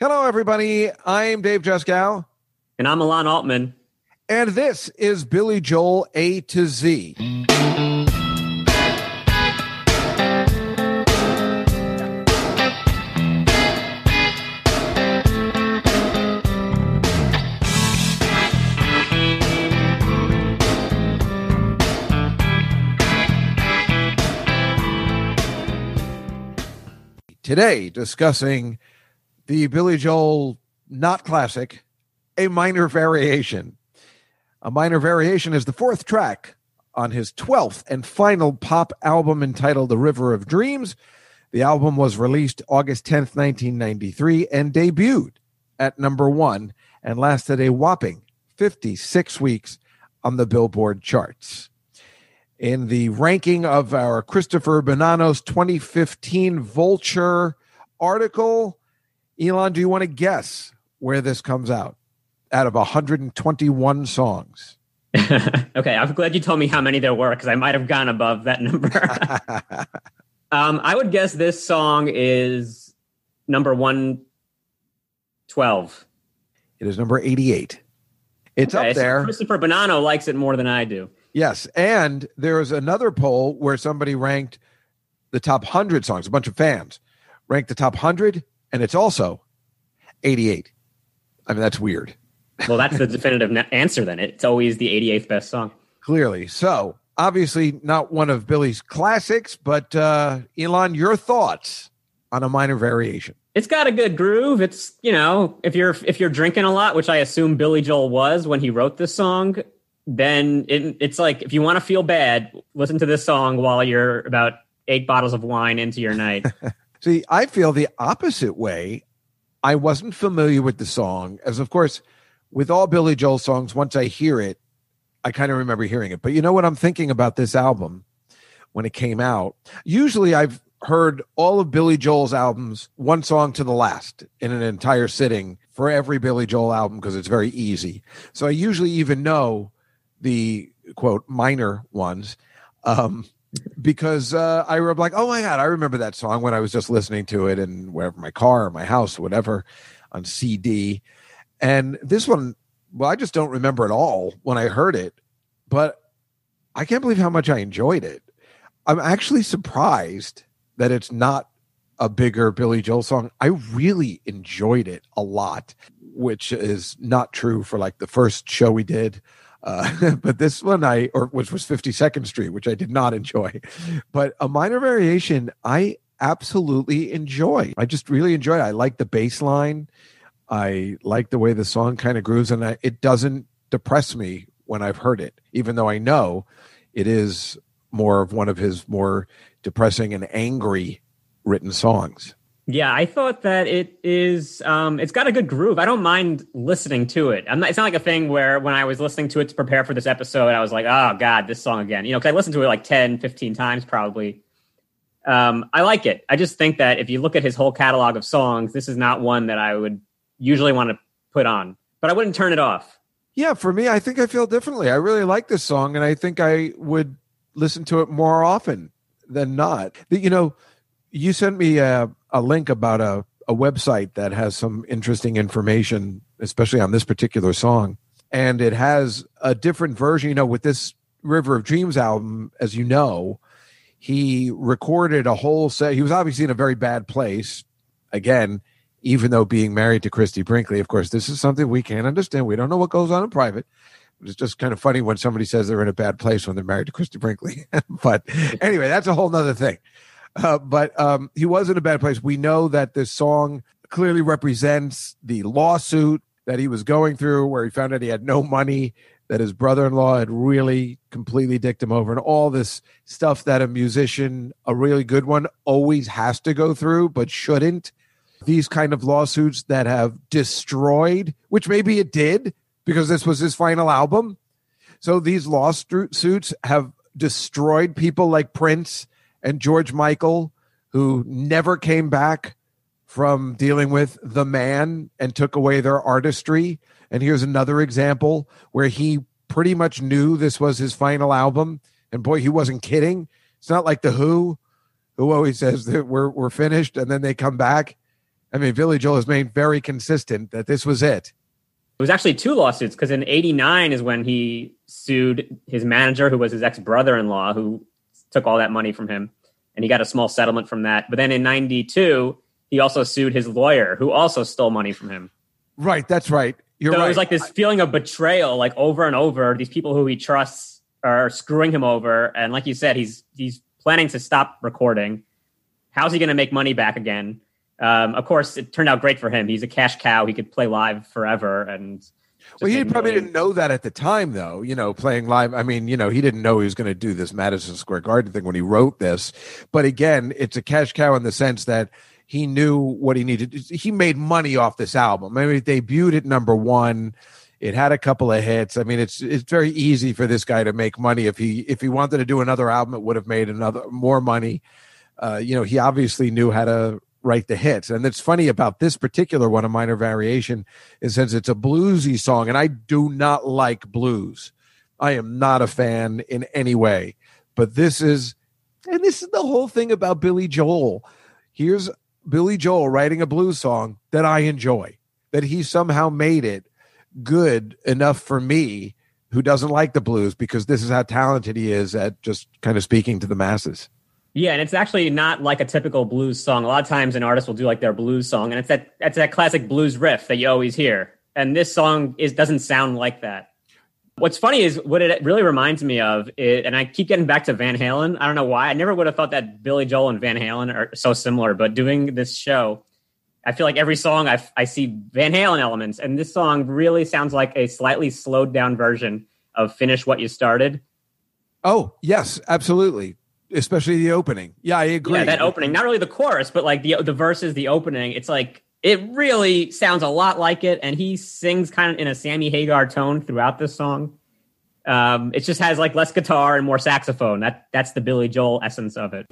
Hello, everybody. I'm Dave Juskow, And I'm Alan Altman. and this is Billy Joel A to Z. Today, discussing the Billy Joel not classic, a minor variation. A minor variation is the fourth track on his 12th and final pop album entitled The River of Dreams. The album was released August 10th, 1993, and debuted at number one and lasted a whopping 56 weeks on the Billboard charts. In the ranking of our Christopher Bonanos 2015 Vulture article, Elon, do you want to guess where this comes out? Out of 121 songs. okay, I'm glad you told me how many there were because I might have gone above that number. um, I would guess this song is number 112. It is number 88. It's Okay, up so there. Christopher Bonanos likes it more than I do. Yes. And there was another poll where somebody ranked the top 100 songs, a bunch of fans ranked the top 100, and it's also 88. I mean, that's weird, Well, that's the definitive answer then. It's always the 88th best song. clearly. So, obviously, not one of Billy's classics, but uh, Elon, your thoughts on a minor variation? It's got a good groove. It's, you know, if you're if you're drinking a lot, which I assume Billy Joel was when he wrote this song, then it, it's like if you want to feel bad, listen to this song while you're about eight bottles of wine into your night. See, I feel the opposite way. I wasn't familiar with the song, as of course, with all Billy Joel songs, once I hear it, I kind of remember hearing it. But you know what I'm thinking about this album when it came out? Usually I've heard all of Billy Joel's albums, one song to the last, in an entire sitting for every Billy Joel album because it's very easy. So I usually even know the quote minor ones. Um, because uh, I was like, oh my god, I remember that song when I was just listening to it in wherever my car or my house, or whatever, on CD. And this one, well, I just don't remember at all when I heard it, but I can't believe how much I enjoyed it. I'm actually surprised that it's not a bigger Billy Joel song. I really enjoyed it a lot, which is not true for like the first show we did. Uh, but this one I, or which was 52nd Street, which I did not enjoy. But a minor variation, I absolutely enjoy. I just really enjoy it. I like the bass line. I like the way the song kind of grooves, and I, it doesn't depress me when I've heard it, even though I know it is more of one of his more depressing and angry written songs. Yeah, I thought that it is. Um, it's got a good groove. I don't mind listening to it. Not, it's not like a thing where when I was listening to it to prepare for this episode, I was like, "Oh God, this song again." You know, because I listened to it like 10, 15 times probably. Um, I like it. I just think that if you look at his whole catalog of songs, this is not one that I would usually want to put on. But I wouldn't turn it off. Yeah, for me, I think I feel differently. I really like this song, and I think I would listen to it more often than not. You know, you sent me a, a link about a, a website that has some interesting information, especially on this particular song. And it has a different version. You know, with this River of Dreams album, as you know, he recorded a whole set. He was obviously in a very bad place. Again, even though being married to Christie Brinkley, of course, this is something we can't understand. We don't know what goes on in private. It's just kind of funny when somebody says they're in a bad place when they're married to Christie Brinkley. but anyway, that's a whole nother thing. Uh, but um, he was in a bad place. We know that this song clearly represents the lawsuit that he was going through, where he found out he had no money, that his brother in law had really completely dicked him over, and all this stuff that a musician, a really good one, always has to go through, but shouldn't. These kind of lawsuits that have destroyed, which maybe it did because this was his final album. So these lawsuits have destroyed people like Prince and George Michael, who never came back from dealing with the man and took away their artistry. And here's another example where he pretty much knew this was his final album. And boy, he wasn't kidding. It's not like the Who, who always says that we're we're finished, and then they come back I mean, Billy Joel has made very consistent that this was it. It was actually two lawsuits because in '89 is when he sued his manager, who was his ex brother in law, who took all that money from him, and he got a small settlement from that. But then in '92, he also sued his lawyer, who also stole money from him. Right, that's right. You're so right. it was like this feeling of betrayal, like over and over. These people who he trusts are screwing him over, and like you said, he's he's planning to stop recording. How's he going to make money back again? Um, of course, it turned out great for him. He's a cash cow. He could play live forever, and well, he probably didn't know that at the time, though. You know, playing live. I mean, you know, he didn't know he was going to do this Madison Square Garden thing when he wrote this. But again, it's a cash cow in the sense that he knew what he needed. He made money off this album. I mean, it debuted at number one. It had a couple of hits. I mean, it's it's very easy for this guy to make money. If he if he wanted to do another album, it would have made another more money. Uh, you know, he obviously knew how to write the hits. And it's funny about this particular one, a minor variation, is since it's a bluesy song, and I do not like blues. I am not a fan in any way. But this is, and this is the whole thing about Billy Joel. Here's Billy Joel writing a blues song that I enjoy, that he somehow made it good enough for me who doesn't like the blues because this is how talented he is at just kind of speaking to the masses. Yeah, and it's actually not like a typical blues song. A lot of times an artist will do like their blues song, and it's that it's that classic blues riff that you always hear. And this song is doesn't sound like that. What's funny is what it really reminds me of, and I keep getting back to Van Halen. I don't know why. I never would have thought that Billy Joel and Van Halen are so similar, but doing this show, I feel like every song I, I see Van Halen elements, and this song really sounds like a slightly slowed down version of "Finish What You Started." Oh yes, absolutely especially the opening. Yeah, I agree. Yeah, that opening, not really the chorus, but like the the verses, the opening. It's like it really sounds a lot like it, and he sings kind of in a Sammy Hagar tone throughout this song. Um, it just has like less guitar and more saxophone. That that's the Billy Joel essence of it.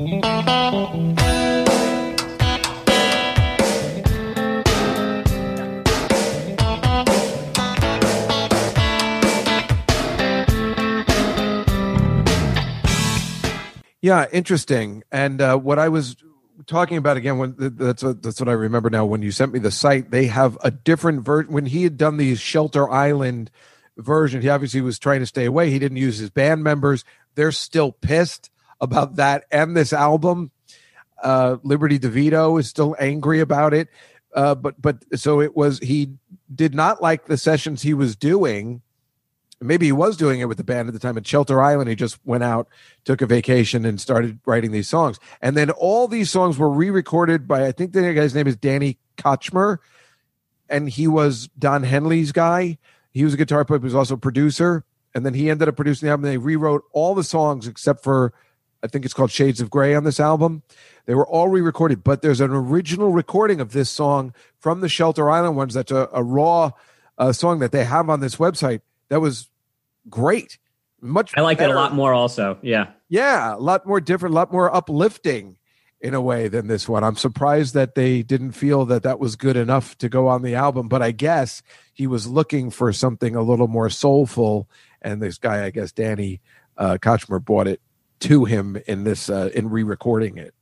Yeah, interesting. And uh, what I was talking about again, when that's what, that's what I remember now. When you sent me the site, they have a different version. When he had done the Shelter Island version, he obviously was trying to stay away. He didn't use his band members. They're still pissed about that and this album. Uh, Liberty DeVito is still angry about it. Uh, but but so it was. He did not like the sessions he was doing maybe he was doing it with the band at the time at Shelter Island. He just went out, took a vacation, and started writing these songs. And then all these songs were re-recorded by I think the guy's name is Danny Kortchmar, and he was Don Henley's guy. He was a guitar player, but he was also a producer. And then he ended up producing the album. They rewrote all the songs except for I think it's called Shades of Grey on this album. They were all re-recorded, but there's an original recording of this song from the Shelter Island ones. That's a, a raw uh, song that they have on this website that was great. Much I like it a lot more also. Yeah. Yeah, a lot more different, a lot more uplifting in a way than this one. I'm surprised that they didn't feel that that was good enough to go on the album, but I guess he was looking for something a little more soulful and this guy, I guess Danny uh Kortchmar bought it to him in this uh in re-recording it.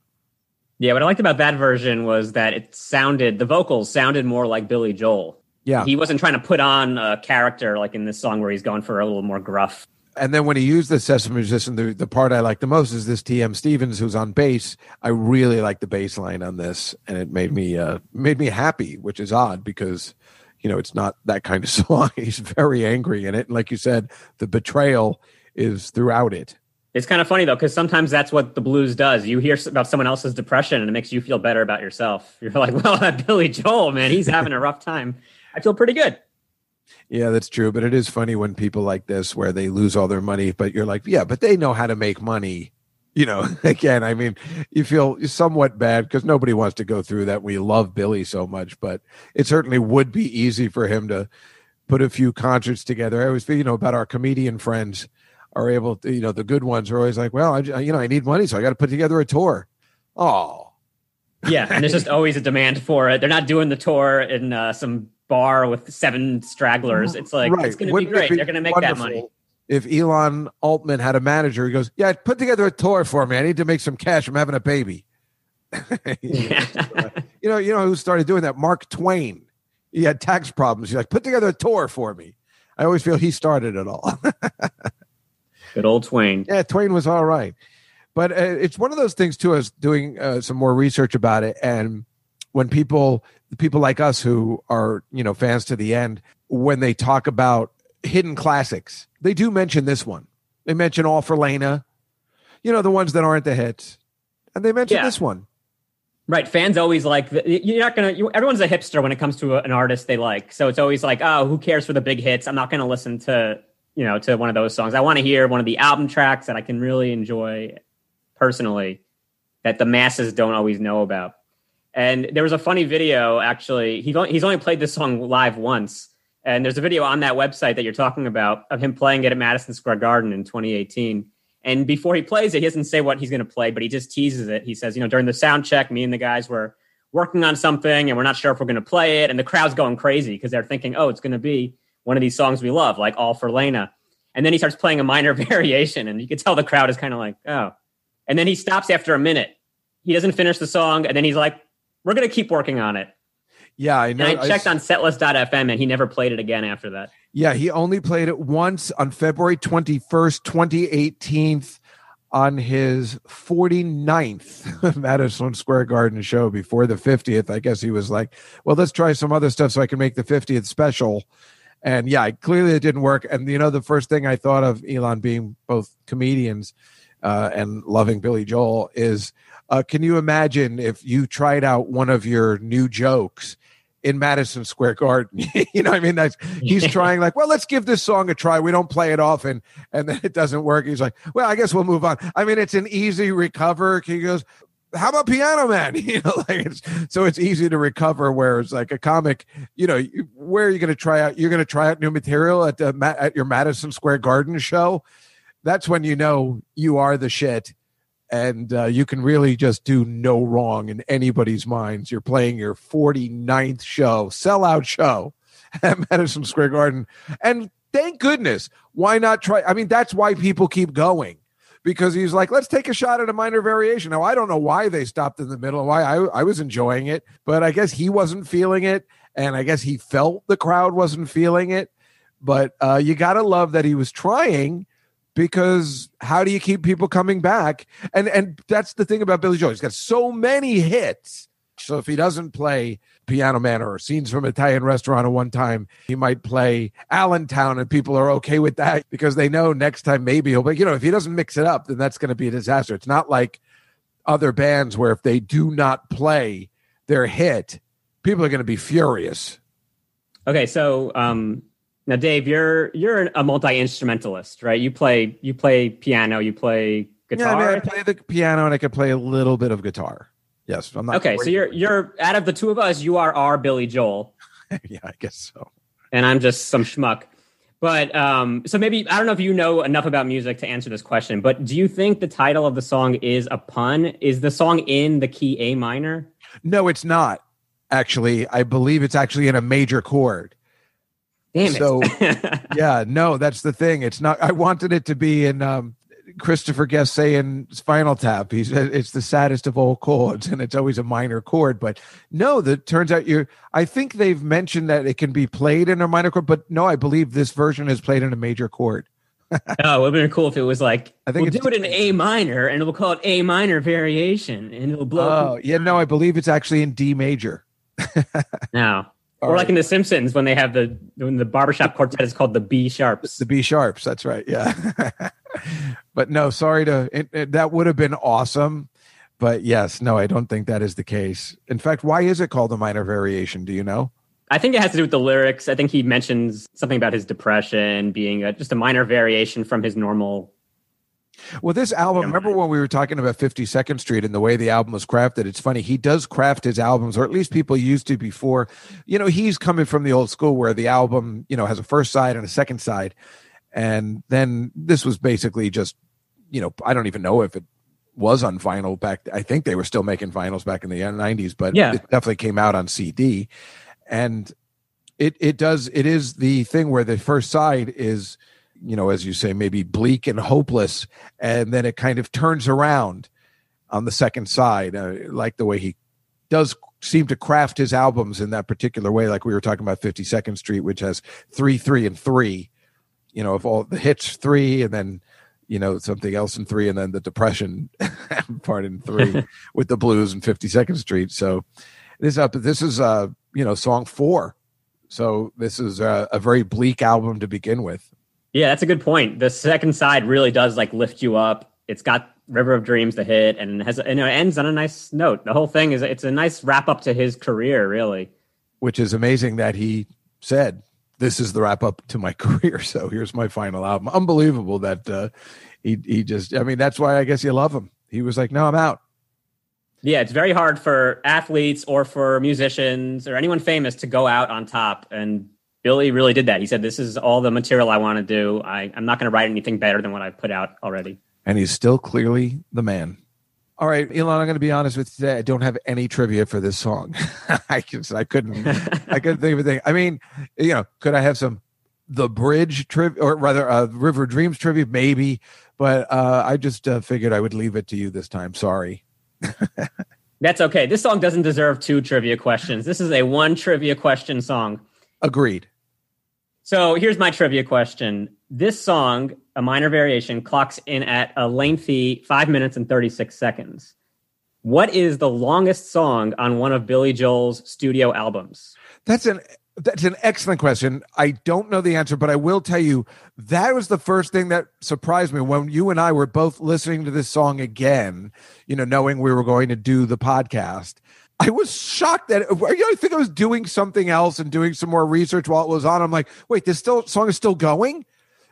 Yeah, what I liked about that version was that it sounded the vocals sounded more like Billy Joel. Yeah. He wasn't trying to put on a character like in this song where he's going for a little more gruff. And then when he used the Sesame musician, the, the part I like the most is this T.M. Stevens who's on bass. I really like the bass line on this, and it made me uh, made me happy, which is odd because you know it's not that kind of song. He's very angry in it, and like you said, the betrayal is throughout it. It's kind of funny though, because sometimes that's what the blues does. You hear about someone else's depression, and it makes you feel better about yourself. You're like, well, that Billy Joel man, he's having a rough time. I feel pretty good. Yeah, that's true. But it is funny when people like this, where they lose all their money, but you're like, yeah, but they know how to make money. You know, again, I mean, you feel somewhat bad because nobody wants to go through that. We love Billy so much, but it certainly would be easy for him to put a few concerts together. I always feel, you know, about our comedian friends are able to, you know, the good ones are always like, well, I, you know, I need money, so I got to put together a tour. Oh, yeah, and there's just always a demand for it. They're not doing the tour in uh, some bar with seven stragglers. It's like right. it's going to be great. Be They're going to make that money. If Elon Altman had a manager, he goes, "Yeah, put together a tour for me. I need to make some cash. I'm having a baby." yeah. you know, you know who started doing that? Mark Twain. He had tax problems. He's like, put together a tour for me. I always feel he started it all. Good old Twain. Yeah, Twain was all right. But uh, it's one of those things too. I was doing uh, some more research about it, and when people, people like us who are you know fans to the end, when they talk about hidden classics, they do mention this one. They mention All for Leyna, you know, the ones that aren't the hits, and they mention yeah. this one. Right, fans always like you're not gonna. You, everyone's a hipster when it comes to an artist they like, so it's always like, oh, who cares for the big hits? I'm not gonna listen to you know to one of those songs. I want to hear one of the album tracks that I can really enjoy personally that the masses don't always know about. And there was a funny video actually. He he's only played this song live once, and there's a video on that website that you're talking about of him playing it at Madison Square Garden in 2018. And before he plays it, he doesn't say what he's going to play, but he just teases it. He says, you know, during the sound check, me and the guys were working on something, and we're not sure if we're going to play it, and the crowd's going crazy because they're thinking, oh, it's going to be one of these songs we love, like All for Leyna. And then he starts playing a minor variation, and you can tell the crowd is kind of like, oh. And then he stops after a minute. He doesn't finish the song, and then he's like, we're going to keep working on it. Yeah, I know. And I checked I, on setlist.fm, and he never played it again after that. Yeah, he only played it once on February 21st, 2018 on his 49th Madison Square Garden show before the 50th. I guess he was like, well, let's try some other stuff so I can make the 50th special. And yeah, clearly it didn't work. And you know, the first thing I thought of Elon being both comedians uh, and loving Billy Joel is uh, can you imagine if you tried out one of your new jokes in Madison Square Garden. you know, I mean, that's he's trying like, well, let's give this song a try. We don't play it often, and then it doesn't work. He's like, well, I guess we'll move on. I mean, it's an easy recover. He goes, how about Piano Man? You know, like it's so it's easy to recover. Whereas like a comic, you know, where are you going to try out? You're going to try out new material at the at your Madison Square Garden show. That's when you know you are the shit and uh, you can really just do no wrong in anybody's minds. You're playing your 49th show, sellout show at Madison Square Garden. And thank goodness. Why not try? I mean, that's why people keep going because he's like, let's take a shot at a minor variation. Now, I don't know why they stopped in the middle why I, I was enjoying it, but I guess he wasn't feeling it. And I guess he felt the crowd wasn't feeling it. But uh, you got to love that he was trying because how do you keep people coming back? And and that's the thing about Billy Joel. He's got so many hits. So if he doesn't play Piano Man or Scenes from Italian Restaurant at one time, he might play Allentown, and people are okay with that because they know next time maybe he'll. But you know, if he doesn't mix it up, then that's going to be a disaster. It's not like other bands where if they do not play their hit, people are going to be furious. Okay, so um, now, Dave, you're you're a multi instrumentalist, right? You play you play piano, you play guitar. Yeah, I, mean, I play the piano and I can play a little bit of guitar. Yes, I'm not. Okay, so you're you're out of the two of us, you are our Billy Joel. yeah, I guess so. And I'm just some schmuck. But um, so maybe I don't know if you know enough about music to answer this question, but do you think the title of the song is a pun? Is the song in the key A minor? No, it's not. Actually, I believe it's actually in a major chord. Damn it. So yeah, no, that's the thing. It's not. I wanted it to be in um, Christopher Guest saying Spinal Tap. He's it's the saddest of all chords, and it's always a minor chord. But no, that turns out you're. I think they've mentioned that it can be played in a minor chord, but no, I believe this version is played in a major chord. oh, it would have been cool if it was like I think we'll do it in A minor, and we'll call it A minor variation, and it'll blow. Oh, yeah, no, I believe it's actually in D major. no, or right. like in The Simpsons when they have the when the barbershop quartet is called the B sharps. The B sharps. That's right. Yeah. but no, sorry to it, it, that would have been awesome. But yes, no, I don't think that is the case. In fact, why is it called a minor variation? Do you know? I think it has to do with the lyrics. I think he mentions something about his depression being a, just a minor variation from his normal well, this album, remember when we were talking about 52nd Street and the way the album was crafted? It's funny. He does craft his albums, or at least people used to before. You know, he's coming from the old school where the album, you know, has a first side and a second side. And then this was basically just, you know, I don't even know if it was on vinyl back. I think they were still making vinyls back in the uh, 90s, but yeah. it definitely came out on CD. And it, it does, it is the thing where the first side is, you know, as you say, maybe bleak and hopeless, and then it kind of turns around, on the second side. Uh, like the way he does seem to craft his albums in that particular way. Like we were talking about 52nd Street, which has three, three, and three. You know, of all the hits, three, and then you know something else in three, and then the depression part in three with the blues and 52nd Street. So this up. This is uh you know song four. So this is a, a very bleak album to begin with. Yeah, that's a good point. The second side really does like lift you up. It's got River of Dreams to hit, and has you know it ends on a nice note. The whole thing is it's a nice wrap up to his career, really. Which is amazing that he said this is the wrap up to my career. So here's my final album. Unbelievable that uh, he he just. I mean, that's why I guess you love him. He was like, no, I'm out. Yeah, it's very hard for athletes or for musicians or anyone famous to go out on top. And Billy really did that. He said, This is all the material I want to do. I, I'm not going to write anything better than what I've put out already. And he's still clearly the man. All right, Elon, I'm going to be honest with you today. I don't have any trivia for this song. I just, I couldn't, I couldn't think of a thing. I mean, you know, could I have some the bridge trivia, or rather, uh, River Dreams trivia? Maybe, but uh, I just uh, figured I would leave it to you this time. Sorry. That's okay. This song doesn't deserve two trivia questions. This is a one trivia question song. Agreed. So here's my trivia question. This song, a minor variation, clocks in at a lengthy five minutes and 36 seconds. What is the longest song on one of Billy Joel's studio albums? That's an that's an excellent question. I don't know the answer, but I will tell you that was the first thing that surprised me when you and I were both listening to this song again, you know, knowing we were going to do the podcast. I was shocked that you know, I think I was doing something else and doing some more research while it was on. I'm like, wait, this still song is still going?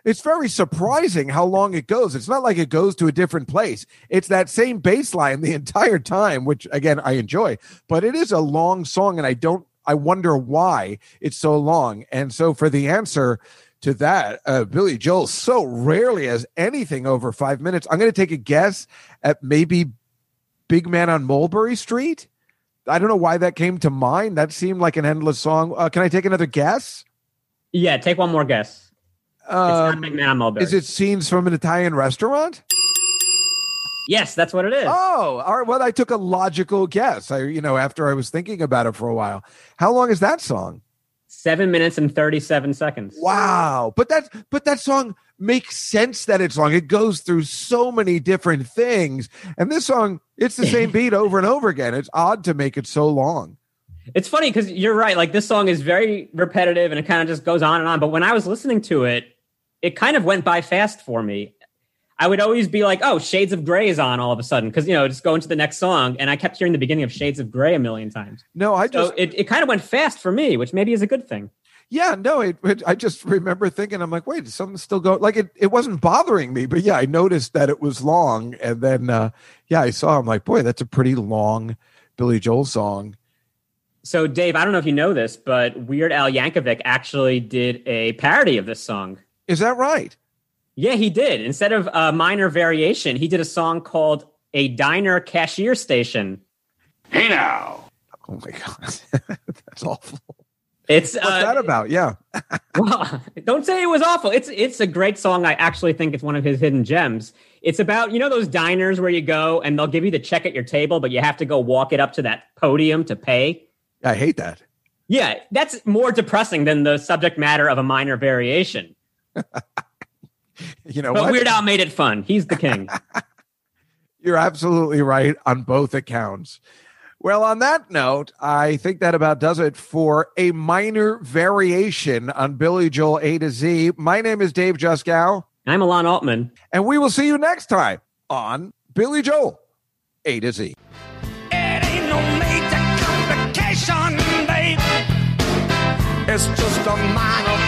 It's very surprising how long it goes. It's not like it goes to a different place. It's that same bass line the entire time, which again I enjoy, but it is a long song and I don't I wonder why it's so long. And so for the answer to that, uh, Billy Joel so rarely has anything over five minutes. I'm going to take a guess at maybe Big Man on Mulberry Street. I don't know why that came to mind. That seemed like an endless song. Uh, can I take another guess? Yeah, take one more guess. Um, it's not Big Man on Mulberry. Is it scenes from an Italian restaurant? Yes, that's what it is. Oh, all right. Well, I took a logical guess. I, you know, after I was thinking about it for a while. How long is that song? Seven minutes and thirty-seven seconds. Wow, but that but that song makes sense that it's long. It goes through so many different things, and this song it's the same beat over and over again. It's odd to make it so long. It's funny because you're right. Like this song is very repetitive, and it kind of just goes on and on. But when I was listening to it, it kind of went by fast for me. I would always be like, "Oh, Shades of Grey is on all of a sudden," because you know, just go into the next song, and I kept hearing the beginning of Shades of Grey a million times. No, I just so it, it kind of went fast for me, which maybe is a good thing. Yeah, no, it, it, I just remember thinking, I'm like, wait, something still going. like it. It wasn't bothering me, but yeah, I noticed that it was long, and then uh, yeah, I saw. I'm like, boy, that's a pretty long Billy Joel song. So, Dave, I don't know if you know this, but Weird Al Yankovic actually did a parody of this song. Is that right? Yeah, he did. Instead of a minor variation, he did a song called A Diner Cashier Station. Hey now. Oh my God. That's awful. It's what's uh, that about? Yeah. well, don't say it was awful. It's it's a great song. I actually think it's one of his hidden gems. It's about you know those diners where you go and they'll give you the check at your table, but you have to go walk it up to that podium to pay. I hate that. Yeah, that's more depressing than the subject matter of a minor variation. you know, but what? Weird Al made it fun. He's the king. You're absolutely right on both accounts. Well, on that note, I think that about does it for a minor variation on Billy Joel A to Z. My name is Dave Juskow. I'm Alon Altman. And we will see you next time on Billy Joel A to Z. It's just a minor